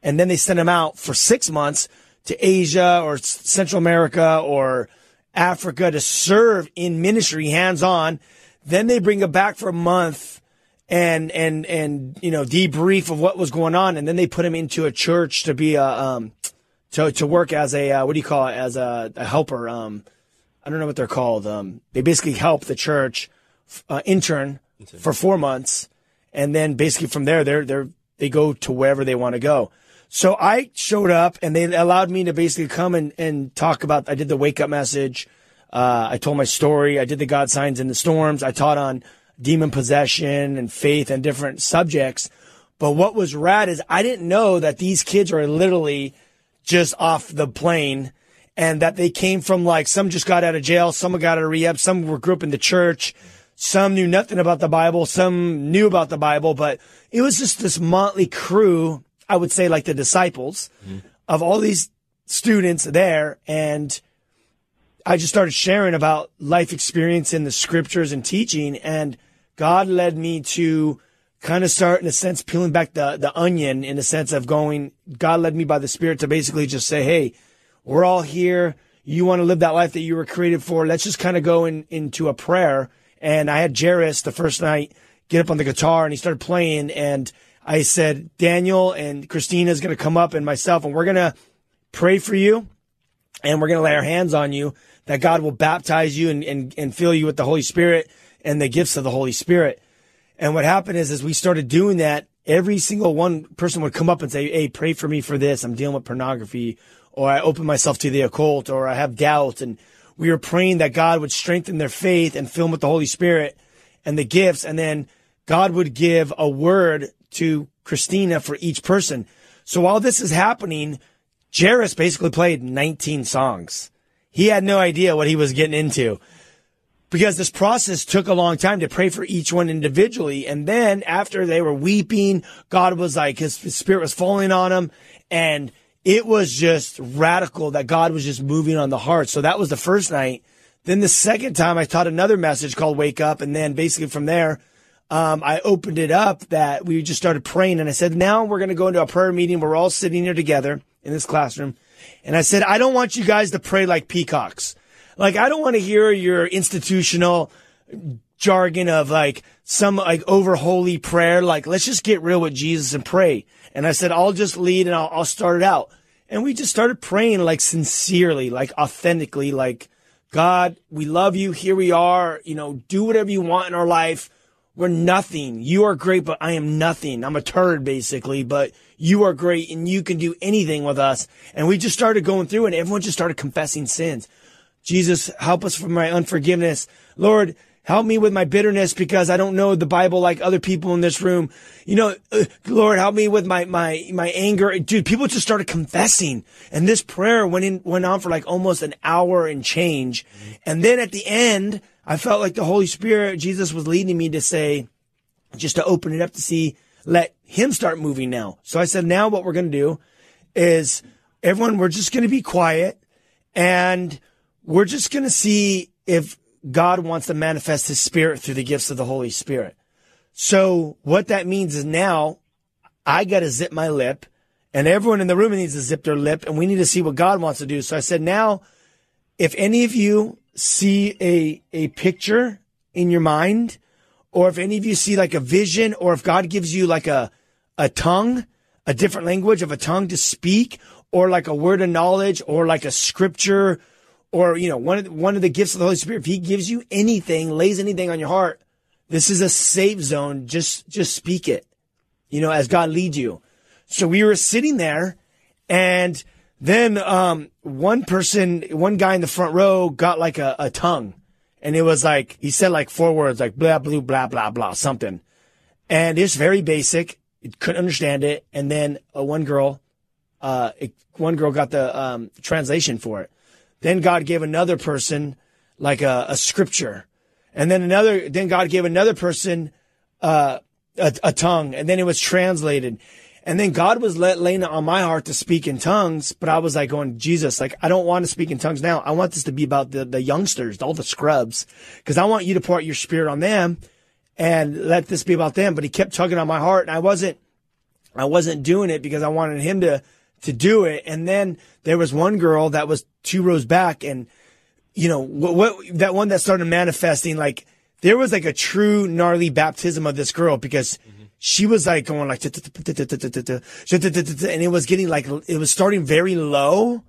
and then they send them out for six months to asia or central america or africa to serve in ministry hands-on. Then they bring them back for a month and and and you know debrief of what was going on and then they put them into a church to be a um to to work as a uh, what do you call it? As a, a helper um I don't know what they're called um they basically help the church uh, intern for 4 months and then basically from there they're they're they go to wherever they want to go. So I showed up and they allowed me to basically come and and talk about I did the wake up message uh, I told my story I did the God signs in the storms I taught on demon possession and faith and different subjects. But what was rad is I didn't know that these kids are literally just off the plane and that they came from like some just got out of jail, some got out of rehab, some were grew up in the church, some knew nothing about the Bible, some knew about the Bible, but it was just this motley crew, I would say like the disciples of all these students there and I just started sharing about life experience in the scriptures and teaching and God led me to kind of start in a sense peeling back the the onion in a sense of going God led me by the spirit to basically just say hey we're all here you want to live that life that you were created for let's just kind of go in, into a prayer and I had Jairus the first night get up on the guitar and he started playing and I said Daniel and Christina is going to come up and myself and we're going to pray for you and we're going to lay our hands on you that God will baptize you and, and, and fill you with the Holy Spirit and the gifts of the Holy Spirit. And what happened is, as we started doing that, every single one person would come up and say, Hey, pray for me for this. I'm dealing with pornography or I open myself to the occult or I have doubt. And we were praying that God would strengthen their faith and fill them with the Holy Spirit and the gifts. And then God would give a word to Christina for each person. So while this is happening, Jairus basically played 19 songs. He had no idea what he was getting into because this process took a long time to pray for each one individually. And then after they were weeping, God was like, his, his spirit was falling on them. And it was just radical that God was just moving on the heart. So that was the first night. Then the second time I taught another message called Wake Up. And then basically from there, um, I opened it up that we just started praying. And I said, now we're going to go into a prayer meeting. We're all sitting here together in this classroom. And I said, I don't want you guys to pray like peacocks. Like, I don't want to hear your institutional jargon of like some like over holy prayer. Like, let's just get real with Jesus and pray. And I said, I'll just lead and I'll, I'll start it out. And we just started praying like sincerely, like authentically, like, God, we love you. Here we are. You know, do whatever you want in our life. we're nothing. You are great, but I am nothing. I'm a turd basically, but you are great and you can do anything with us. And we just started going through and everyone just started confessing sins. Jesus, help us from my unforgiveness. Lord, help me with my bitterness because I don't know the Bible like other people in this room. You know, uh, Lord, help me with my, my, my anger. Dude, people just started confessing and this prayer went in, went on for like almost an hour and change. And then at the end, I felt like the Holy Spirit, Jesus was leading me to say, just to open it up to see, let him start moving now. So I said, now what we're going to do is everyone, we're just going to be quiet and we're just going to see if God wants to manifest his spirit through the gifts of the Holy Spirit. So what that means is now I got to zip my lip and everyone in the room needs to zip their lip and we need to see what God wants to do. So I said, now, if any of you see a, a picture in your mind, or if any of you see like a vision, or if God gives you like a, a tongue, a different language of a tongue to speak, or like a word of knowledge, or like a scripture, or, you know, one of the, one of the gifts of the Holy Spirit, if he gives you anything, lays anything on your heart, this is a safe zone. Just, just speak it, you know, as God leads you. So we were sitting there and then, um, one person, one guy in the front row got like a, a tongue and it was like, he said like four words, like blah, blah, blah, blah, blah, something. And it's very basic. It couldn't understand it. And then uh, one girl, uh, it, one girl got the, um, translation for it. Then God gave another person like a, a scripture. And then another, then God gave another person, uh, a, a tongue and then it was translated. And then God was let, laying on my heart to speak in tongues, but I was like going, Jesus, like, I don't want to speak in tongues now. I want this to be about the, the youngsters, all the scrubs, because I want you to pour out your spirit on them and let this be about them. But he kept tugging on my heart and I wasn't, I wasn't doing it because I wanted him to, to do it. And then there was one girl that was two rows back and, you know, what, what that one that started manifesting, like, there was like a true gnarly baptism of this girl because she was like going like, and it was getting like, it was starting very low,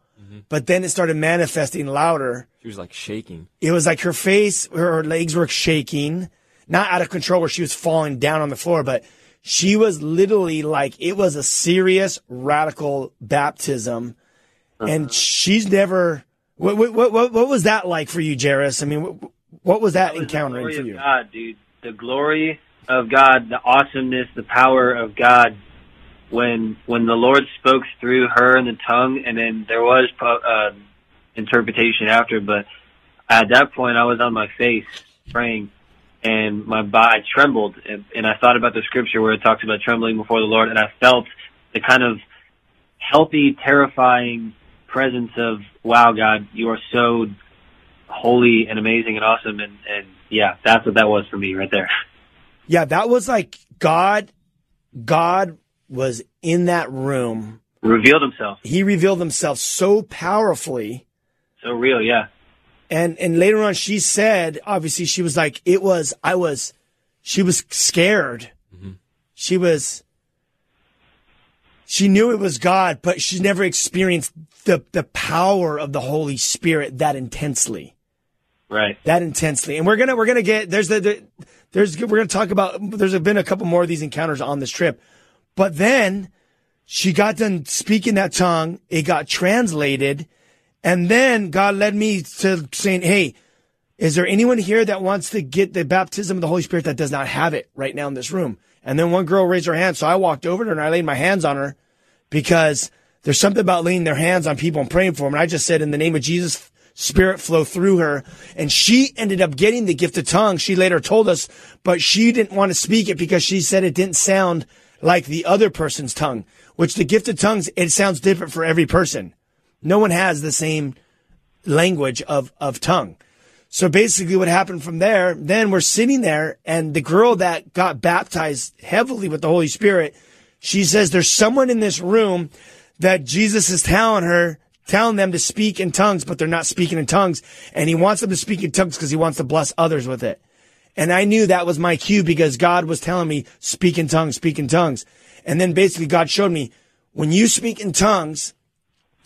but then it started manifesting louder. She was like shaking. It was like her face, her legs were shaking, not out of control where she was falling down on the floor, but she was literally like, it was a serious radical baptism. And she's never, what, what, what, what was that like for you, Jairus? I mean, what, what was that, That was the encountering glory for of you? God, dude. The glory of God, the awesomeness, the power of God. When when the Lord spoke through her in the tongue, and then there was uh, interpretation after, but at that point I was on my face praying, and my body trembled, and, and I thought about the scripture where it talks about trembling before the Lord, and I felt the kind of healthy, terrifying presence of wow, God, you are so holy and amazing and awesome, and and yeah, that's what that was for me right there. Yeah, that was like God, God was in that room. Revealed himself He revealed himself so powerfully. so real, yeah. And, and later on, she said, obviously, she was like, it was, I was, she was scared. Mm-hmm. She was, she knew it was God, but she never experienced the, the power of the Holy Spirit that intensely. Right. that intensely. And we're gonna we're gonna get there's the, the there's we're gonna talk about there's been a couple more of these encounters on this trip, but then she got done speaking that tongue. It got translated, and then God led me to saying, "Hey, is there anyone here that wants to get the baptism of the Holy Spirit that does not have it right now in this room?" And then one girl raised her hand, so I walked over to her and I laid my hands on her because there's something about laying their hands on people and praying for them. And I just said, in the name of Jesus, spirit flow through her. And she ended up getting the gift of tongues. She later told us, but she didn't want to speak it because she said it didn't sound like the other person's tongue, which the gift of tongues, it sounds different for every person. No one has the same language of, of tongue. So basically what happened from there, then we're sitting there and the girl that got baptized heavily with the Holy Spirit, she says there's someone in this room that Jesus is telling her, telling them to speak in tongues, but they're not speaking in tongues. And he wants them to speak in tongues because he wants to bless others with it. And I knew that was my cue because God was telling me, speak in tongues, speak in tongues. And then basically God showed me, when you speak in tongues,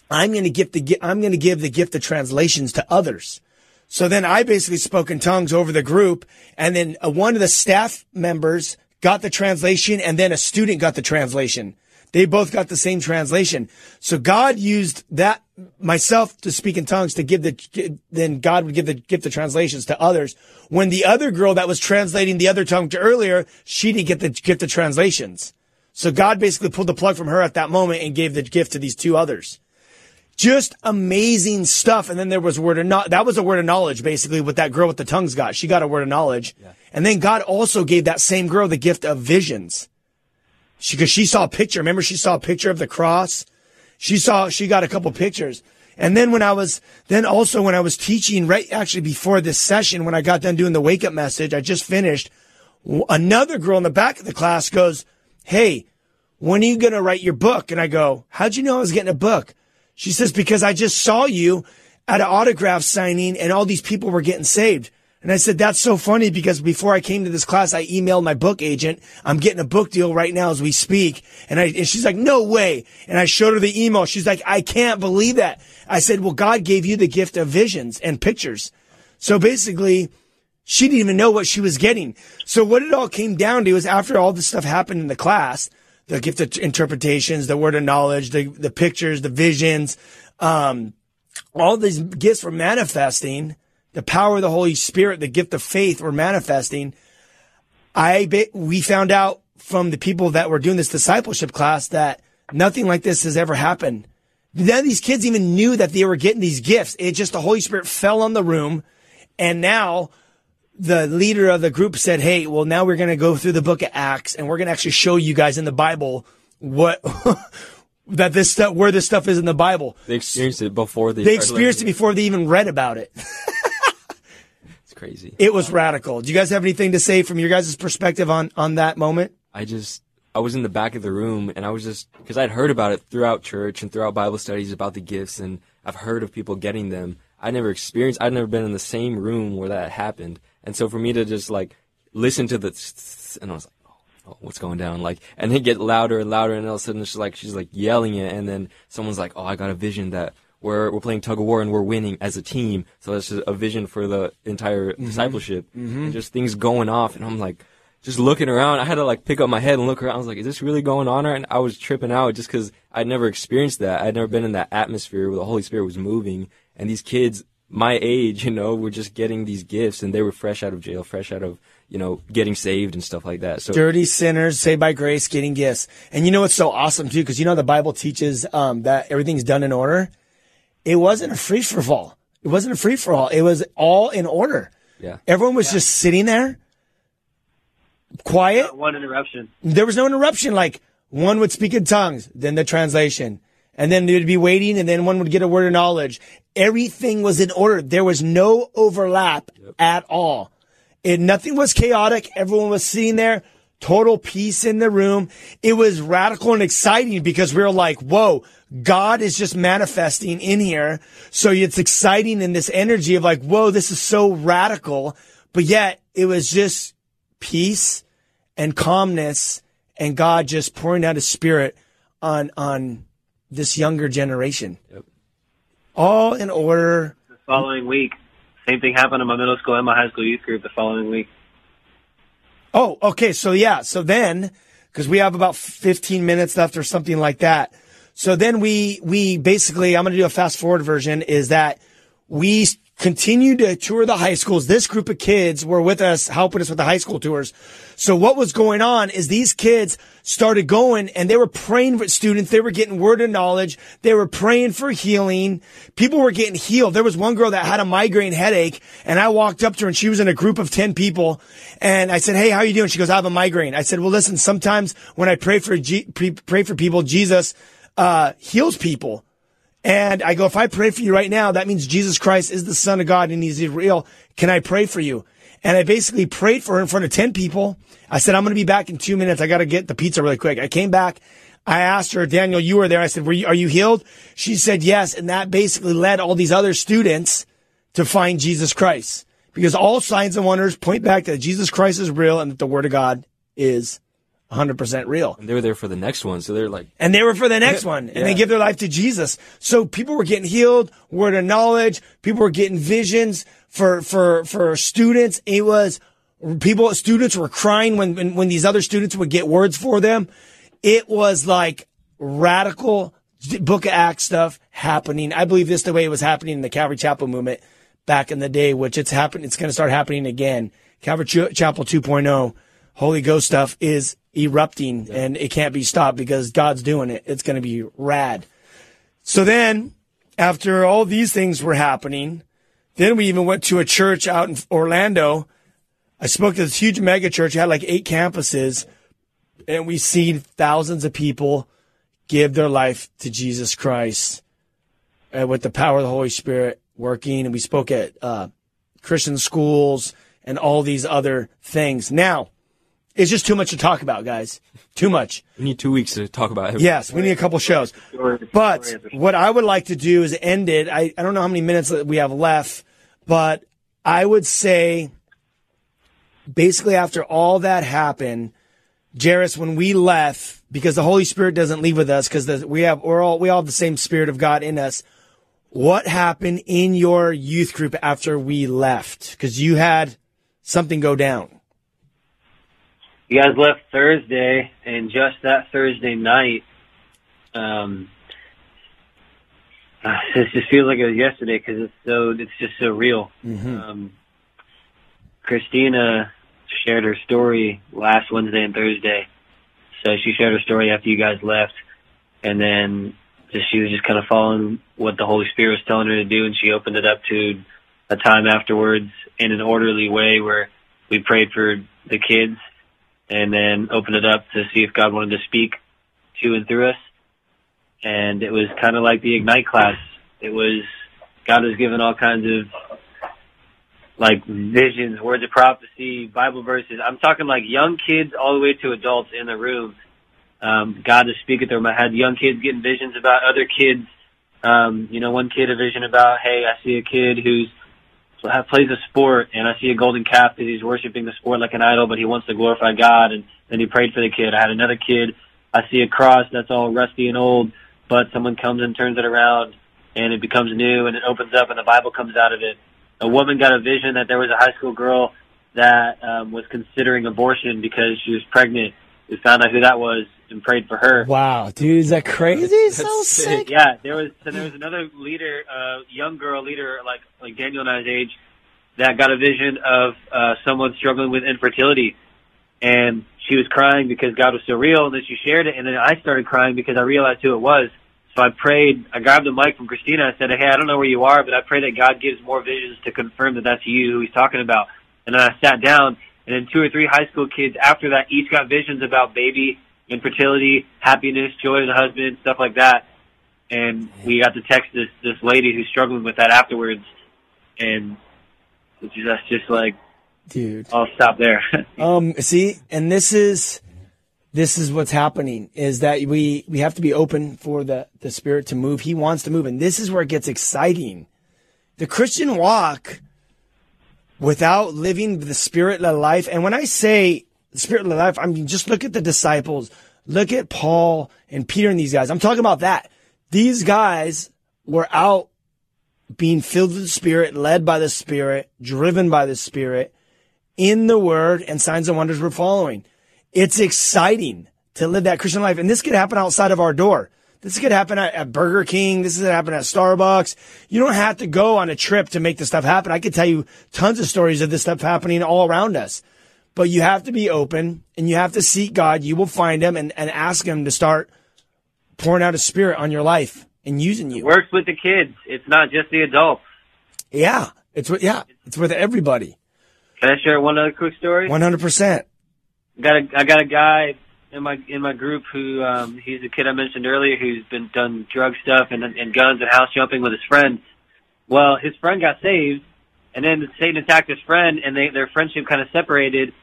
I'm going to give the, I'm going to give the gift of translations to others. So then I basically spoke in tongues over the group, and then uh, one of the staff members got the translation, and then a student got the translation. They both got the same translation. So God used that myself to speak in tongues to give the then God would give the gift of translations to others. When the other girl that was translating the other tongue to earlier, she didn't get the gift of translations. So God basically pulled the plug from her at that moment and gave the gift to these two others. Just amazing stuff. And then there was word of no- that was a word of knowledge, basically, what that girl with the tongues got. She got a word of knowledge. Yeah. And then God also gave that same girl the gift of visions. She, cause she saw a picture. Remember, she saw a picture of the cross. She saw, she got a couple pictures. And then when I was, then also when I was teaching, right, actually before this session, when I got done doing the wake up message, I just finished, another girl in the back of the class goes, Hey, when are you going to write your book? And I go, how'd you know I was getting a book? She says, because I just saw you at an autograph signing and all these people were getting saved. And I said, that's so funny because before I came to this class, I emailed my book agent. I'm getting a book deal right now as we speak. And I, and she's like, no way. And I showed her the email. She's like, I can't believe that. I said, well, God gave you the gift of visions and pictures. So basically, she didn't even know what she was getting. So what it all came down to is after all this stuff happened in the class, the gift of interpretations, the word of knowledge, the, the pictures, the visions, um, all these gifts were manifesting the power of the Holy Spirit, the gift of faith were manifesting. I we found out from the people that were doing this discipleship class that nothing like this has ever happened. None of these kids even knew that they were getting these gifts. It just the Holy Spirit fell on the room, and now the leader of the group said, "Hey, well, now we're going to go through the book of Acts, and we're going to actually show you guys in the Bible what." *laughs* that this stuff, where this stuff is in the Bible. They experienced it before they. They experienced it before they even read about it. *laughs* It's crazy. It was radical. Do you guys have anything to say from your guys' perspective on on that moment? I just I was in the back of the room and I was just because I'd heard about it throughout church and throughout Bible studies about the gifts and I've heard of people getting them. I never experienced. I'd never been in the same room where that happened, and so for me to just like listen to the and I was like. Oh, oh, what's going down? Like, and it get louder and louder, and all of a sudden she's like, she's like yelling it, and then someone's like, "Oh, I got a vision that we're we're playing tug of war and we're winning as a team. So that's just a vision for the entire mm-hmm. discipleship mm-hmm. and just things going off. And I'm like, just looking around. I had to like pick up my head and look around. I was like, is this really going on? And I was tripping out just because I'd never experienced that. I'd never been in that atmosphere where the Holy Spirit was moving and these kids my age, you know, were just getting these gifts and they were fresh out of jail, fresh out of, you know, getting saved and stuff like that. So dirty sinners saved by grace, getting gifts. And you know what's so awesome too? Cause you know, the Bible teaches, um, that everything's done in order it wasn't a free for all. It wasn't a free for all. It was all in order. Yeah. Everyone was yeah. just sitting there, quiet. Not one interruption. There was no interruption. Like one would speak in tongues, then the translation, and then they'd be waiting, and then one would get a word of knowledge. Everything was in order. There was no overlap yep. at all. It nothing was chaotic. Everyone was sitting there total peace in the room. It was radical and exciting because we were like, whoa, God is just manifesting in here. So it's exciting in this energy of like, whoa, this is so radical. But yet it was just peace and calmness and God just pouring out his spirit on, on this younger generation. Yep. All in order. The following week, same thing happened in my middle school and my high school youth group the following week. Oh, okay. So yeah. So then, because we have about 15 minutes left or something like that. So then we, we basically, I'm going to do a fast forward version is that we continue to tour the high schools. This group of kids were with us, helping us with the high school tours. So what was going on is these kids started going and they were praying for students. They were getting word of knowledge. They were praying for healing. People were getting healed. There was one girl that had a migraine headache and I walked up to her and she was in a group of 10 people and I said, Hey, how are you doing? She goes, I have a migraine. I said, well, listen, sometimes when I pray for, G- pray for people, Jesus, uh, heals people. And I go, if I pray for you right now, that means Jesus Christ is the son of God and he's real. Can I pray for you? And I basically prayed for her in front of 10 people. I said, I'm going to be back in two minutes. I got to get the pizza really quick. I came back. I asked her, Daniel, you were there. I said, were you, are you healed? She said yes. And that basically led all these other students to find Jesus Christ because all signs and wonders point back that Jesus Christ is real and that the word of God is 100% real. And they were there for the next one, so they're like, And they were for the next *laughs* one, and they give their life to Jesus. So people were getting healed, word of knowledge. People were getting visions for for for students. It was people, students were crying when when, when these other students would get words for them. It was like radical Book of Acts stuff happening. I believe this the way it was happening in the Calvary Chapel movement back in the day, which it's happened. It's going to start happening again. Calvary Ch- Chapel 2.0, Holy Ghost stuff is erupting and it can't be stopped because God's doing it. It's going to be rad. So then, after all these things were happening, then we even went to a church out in Orlando. I spoke to this huge mega church. It had like eight campuses, and we seen thousands of people give their life to Jesus Christ uh, with the power of the Holy Spirit working. And we spoke at uh, Christian schools and all these other things. Now, it's just too much to talk about, guys. Too much. we need two weeks to talk about it. Yes, we need a couple shows. But what I would like to do is end it. I, I don't know how many minutes that we have left, but I would say basically after all that happened, Jairus, when we left, because the Holy Spirit doesn't leave with us, because we have we're all we all have the same Spirit of God in us. What happened in your youth group after we left? Because you had something go down. You guys left Thursday, and just that Thursday night, um, uh, this just feels like it was yesterday because it's so it's just so real. Um, Christina shared her story last Wednesday and Thursday. So she shared her story after you guys left, and then just she was just kind of following what the Holy Spirit was telling her to do, and she opened it up to a time afterwards in an orderly way where we prayed for the kids, and then opened it up to see if God wanted to speak to and through us. And it was kind of like the Ignite class. It was God has given all kinds of like visions, words of prophecy, Bible verses. I'm talking like young kids all the way to adults in the room. Um, God is speaking to them. I had young kids getting visions about other kids. Um, you know, one kid a vision about, hey, I see a kid who's plays a sport, and I see a golden calf because he's worshiping the sport like an idol, but he wants to glorify God, and then he prayed for the kid. I had another kid. I see a cross that's all rusty and old, but someone comes and turns it around, and it becomes new, and it opens up, and the Bible comes out of it a woman got a vision that there was a high school girl that um, was considering abortion because she was pregnant. We found out who that was and prayed for her. Wow, dude, is that crazy? so sick. Yeah, there was so there was another leader, uh, young girl leader like like Daniel and I's age, that got a vision of uh, someone struggling with infertility, and she was crying because God was so real. And then she shared it, and then I started crying because I realized who it was. So I prayed, I grabbed the mic from Christina. I said, Hey, I don't know where you are, but I pray that God gives more visions to confirm that that's you who he's talking about. And then I sat down and then two or three high school kids after that each got visions about baby, infertility, happiness, joy of the husband, stuff like that. And we got to text this, this lady who's struggling with that afterwards. And it's just, that's just like, dude, I'll stop there. *laughs* um, see, and this is, this is what's happening is that we we have to be open for the the spirit to move he wants to move and this is where it gets exciting the christian walk without living the spirit led life and when i say the spirit led life i mean just look at the disciples look at paul and peter and these guys i'm talking about that these guys were out being filled with the spirit led by the spirit driven by the spirit in the word and signs and wonders were following it's exciting to live that Christian life. And this could happen outside of our door. This could happen at, at, Burger King. This could happen at Starbucks. You don't have to go on a trip to make this stuff happen. I could tell you tons of stories of this stuff happening all around us. But you have to be open and you have to seek God. You will find him and, and ask him to start pouring out a spirit on your life and using you. It works with the kids. It's not just the adults. Yeah. It's with, yeah, it's with everybody. Can I share one other quick story? 100% got a I got a guy in my in my group who um he's a kid I mentioned earlier who's been done drug stuff and and guns and house jumping with his friend. Well, his friend got saved, and then Satan attacked his friend, and they their friendship kind of separated.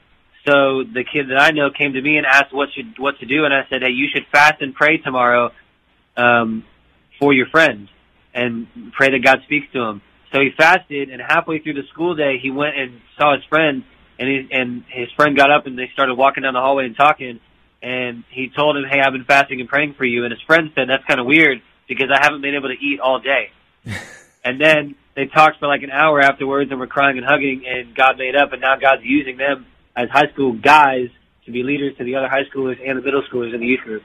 So the kid that I know came to me and asked what should what to do, and I said, hey, you should fast and pray tomorrow, um, for your friend, and pray that God speaks to him. So he fasted, and halfway through the school day, he went and saw his friend and he, and his friend got up and they started walking down the hallway and talking. and he told him, "Hey, I've been fasting and praying for you." And his friend said, "That's kind of weird because I haven't been able to eat all day." *laughs* and then they talked for like an hour afterwards, and were crying and hugging, and God made up, and now God's using them as high school guys to be leaders to the other high schoolers and the middle schoolers in the youth group.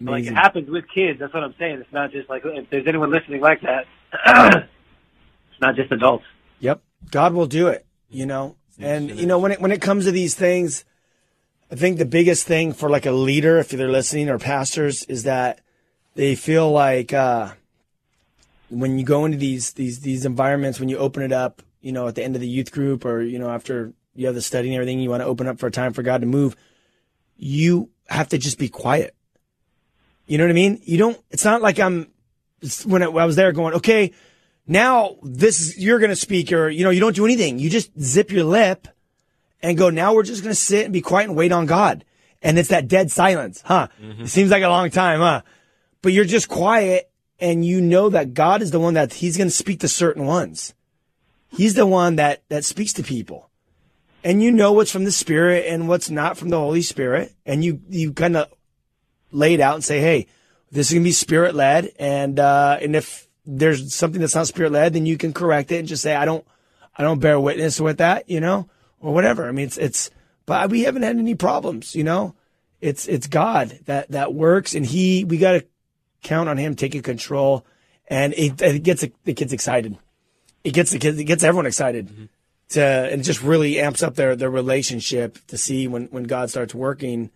Like it happens with kids. That's what I'm saying. It's not just like if there's anyone listening like that, *clears throat* it's not just adults. Yep. God will do it, you know. And you know when it when it comes to these things, I think the biggest thing for like a leader if they're listening or pastors is that they feel like uh when you go into these these these environments when you open it up, you know, at the end of the youth group or you know after you have the study and everything, you want to open up for a time for God to move, you have to just be quiet. You know what I mean? You don't it's not like I'm when I, when I was there going, okay, now this is, you're going to speak or, you know, you don't do anything. You just zip your lip and go, now we're just going to sit and be quiet and wait on God. And it's that dead silence, huh? Mm-hmm. It seems like a long time, huh? But you're just quiet and you know that God is the one that he's going to speak to certain ones. He's the one that, that speaks to people. And you know what's from the Spirit and what's not from the Holy Spirit. And you, you kind of lay it out and say, Hey, this is to be spirit led. And, uh, and if there's something that's not spirit led, then you can correct it and just say, I don't, I don't bear witness with that, you know, or whatever. I mean, it's, it's, but we haven't had any problems, you know, it's, it's God that, that works and he, we got to count on him taking control and it, it gets the kids excited. It gets the kids, it gets everyone excited to, and it just really amps up their, their relationship to see when, when God starts working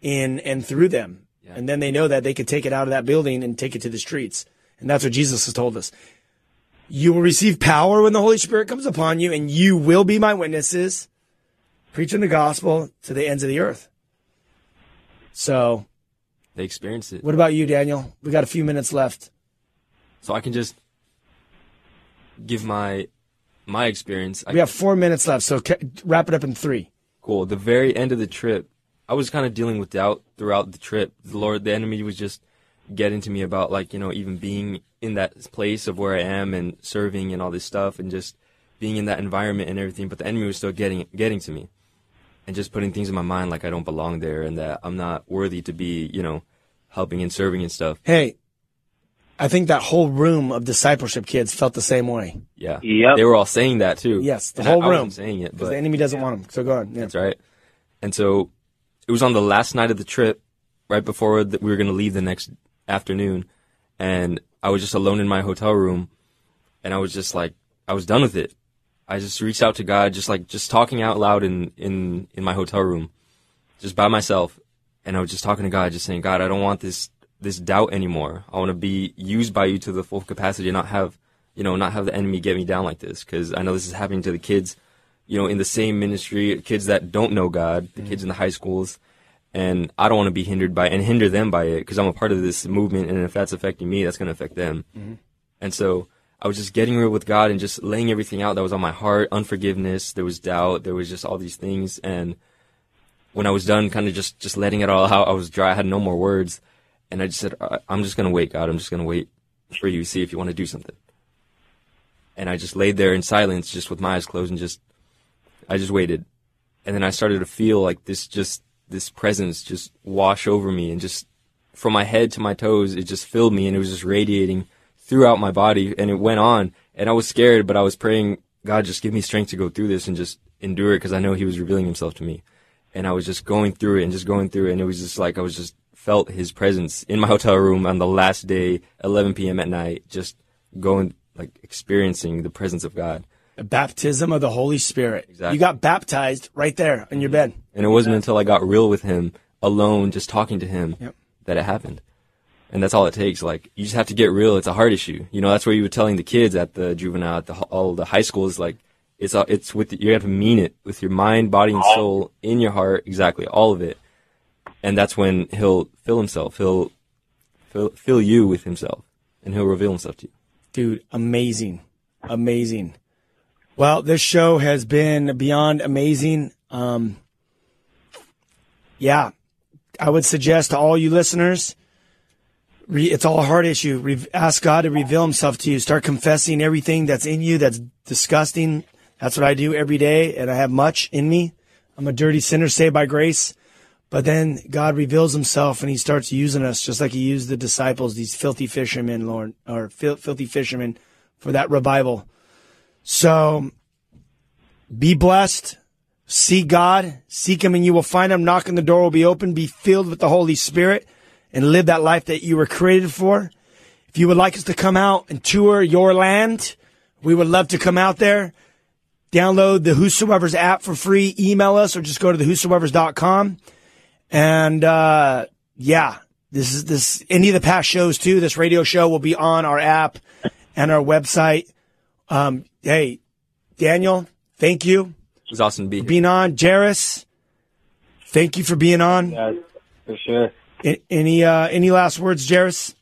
in and through them. And then they know that they could take it out of that building and take it to the streets. And that's what Jesus has told us. You will receive power when the Holy Spirit comes upon you, and you will be my witnesses, preaching the gospel to the ends of the earth. So, They experienced it. what about you, Daniel? We got a few minutes left. So I can just give my my experience. I We have four minutes left, so ca- wrap it up in three. cool. The very end of the trip, I was kind of dealing with doubt throughout the trip. The Lord, the enemy was just getting to me about like, you know, even being in that place of where I am and serving and all this stuff and just being in that environment and everything. But the enemy was still getting, getting to me and just putting things in my mind like I don't belong there and that I'm not worthy to be, you know, helping and serving and stuff. Hey, I think that whole room of discipleship kids felt the same way. Yeah. Yep. They were all saying that too. Yes, the And whole I room. wasn't saying it, Because the enemy doesn't want them. So go on. Yeah. That's right. And so it was on the last night of the trip, right before the, we were going to leave the next afternoon. And I was just alone in my hotel room. And I was just like, I was done with it. I just reached out to God, just like, just talking out loud in, in, in my hotel room, just by myself. And I was just talking to God, just saying, God, I don't want this, this doubt anymore. I want to be used by you to the full capacity and not have, you know, not have the enemy get me down like this. Cause I know this is happening to the kids you know, in the same ministry, kids that don't know God, the mm-hmm. kids in the high schools, and I don't want to be hindered by and hinder them by it because I'm a part of this movement, and if that's affecting me, that's going to affect them. Mm-hmm. And so I was just getting real with God and just laying everything out that was on my heart, unforgiveness, there was doubt, there was just all these things, and when I was done, kind of just just letting it all out, I was dry, I had no more words, and I just said, "I- I'm just going to wait, God, I'm just going to wait for you, see if you want to do something. And I just laid there in silence, just with my eyes closed, and just I just waited. And then I started to feel like this just, this presence just wash over me and just from my head to my toes, it just filled me and it was just radiating throughout my body and it went on. And I was scared, but I was praying, God, just give me strength to go through this and just endure it because I know He was revealing Himself to me. And I was just going through it and just going through it. And it was just like I was just felt His presence in my *laughs* hotel room on the last day, 11 p.m. at night, just going, like experiencing the presence of God. A baptism of the Holy Spirit. Exactly. You got baptized right there in your bed. And it wasn't until I got real with him, alone, just talking to him, Yep. that it happened. And that's all it takes. Like, you just have to get real. It's a heart issue. You know, that's what you were telling the kids at the juvenile, at the, all the high schools. Like, it's, it's with, you have to mean it with your mind, body, and soul, in your heart. Exactly. All of it. And that's when he'll fill himself. He'll fill, fill you with himself. And he'll reveal himself to you. Dude, amazing. Amazing. Well, this show has been beyond amazing. Um, yeah, I would suggest to all you listeners, re- it's all a heart issue. Re- ask God to reveal himself to you. Start confessing everything that's in you that's disgusting. That's what I do every day, and I have much in me. I'm a dirty sinner saved by grace. But then God reveals himself and he starts using us just like he used the disciples, these filthy fishermen, Lord, or fil- filthy fishermen for that revival. So be blessed. See God, seek him and you will find him. Knock the door will be open. Be filled with the Holy Spirit and live that life that you were created for. If you would like us to come out and tour your land, we would love to come out there. Download the Whosoever's app for free. Email us or just go to the whosoever's.com. And, uh, yeah, this is this, any of the past shows too. This radio show will be on our app and our website. Um, hey, Daniel, thank you It was awesome to be for here. being on. Jairus, thank you for being on. Guys, for sure. A- Any, uh, any last words, Jairus?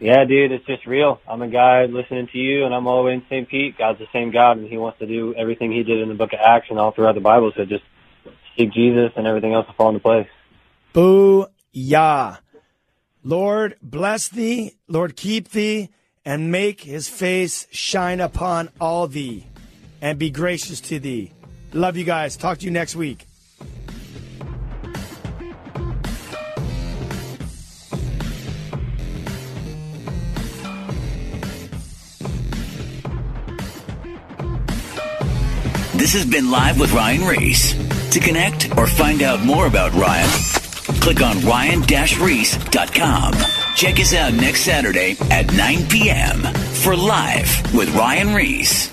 Yeah, dude, it's just real. I'm a guy listening to you, and I'm all the way in St. Pete. God's the same God, and He wants to do everything He did in the Book of Acts and all throughout the Bible. So just seek Jesus, and everything else will fall into place. Boo yah. Lord, bless thee. Lord, keep thee and make his face shine upon all thee and be gracious to thee. Love you guys. Talk to you next week. This has been Live with Ryan Ries. To connect or find out more about Ryan, click on ryan-reese.com. Check us out next Saturday at 9 p.m. for Live with Ryan Ries.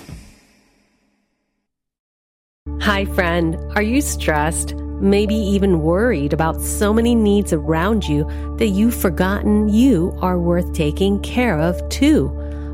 Hi, friend. Are you stressed? Maybe even worried about so many needs around you that you've forgotten you are worth taking care of too?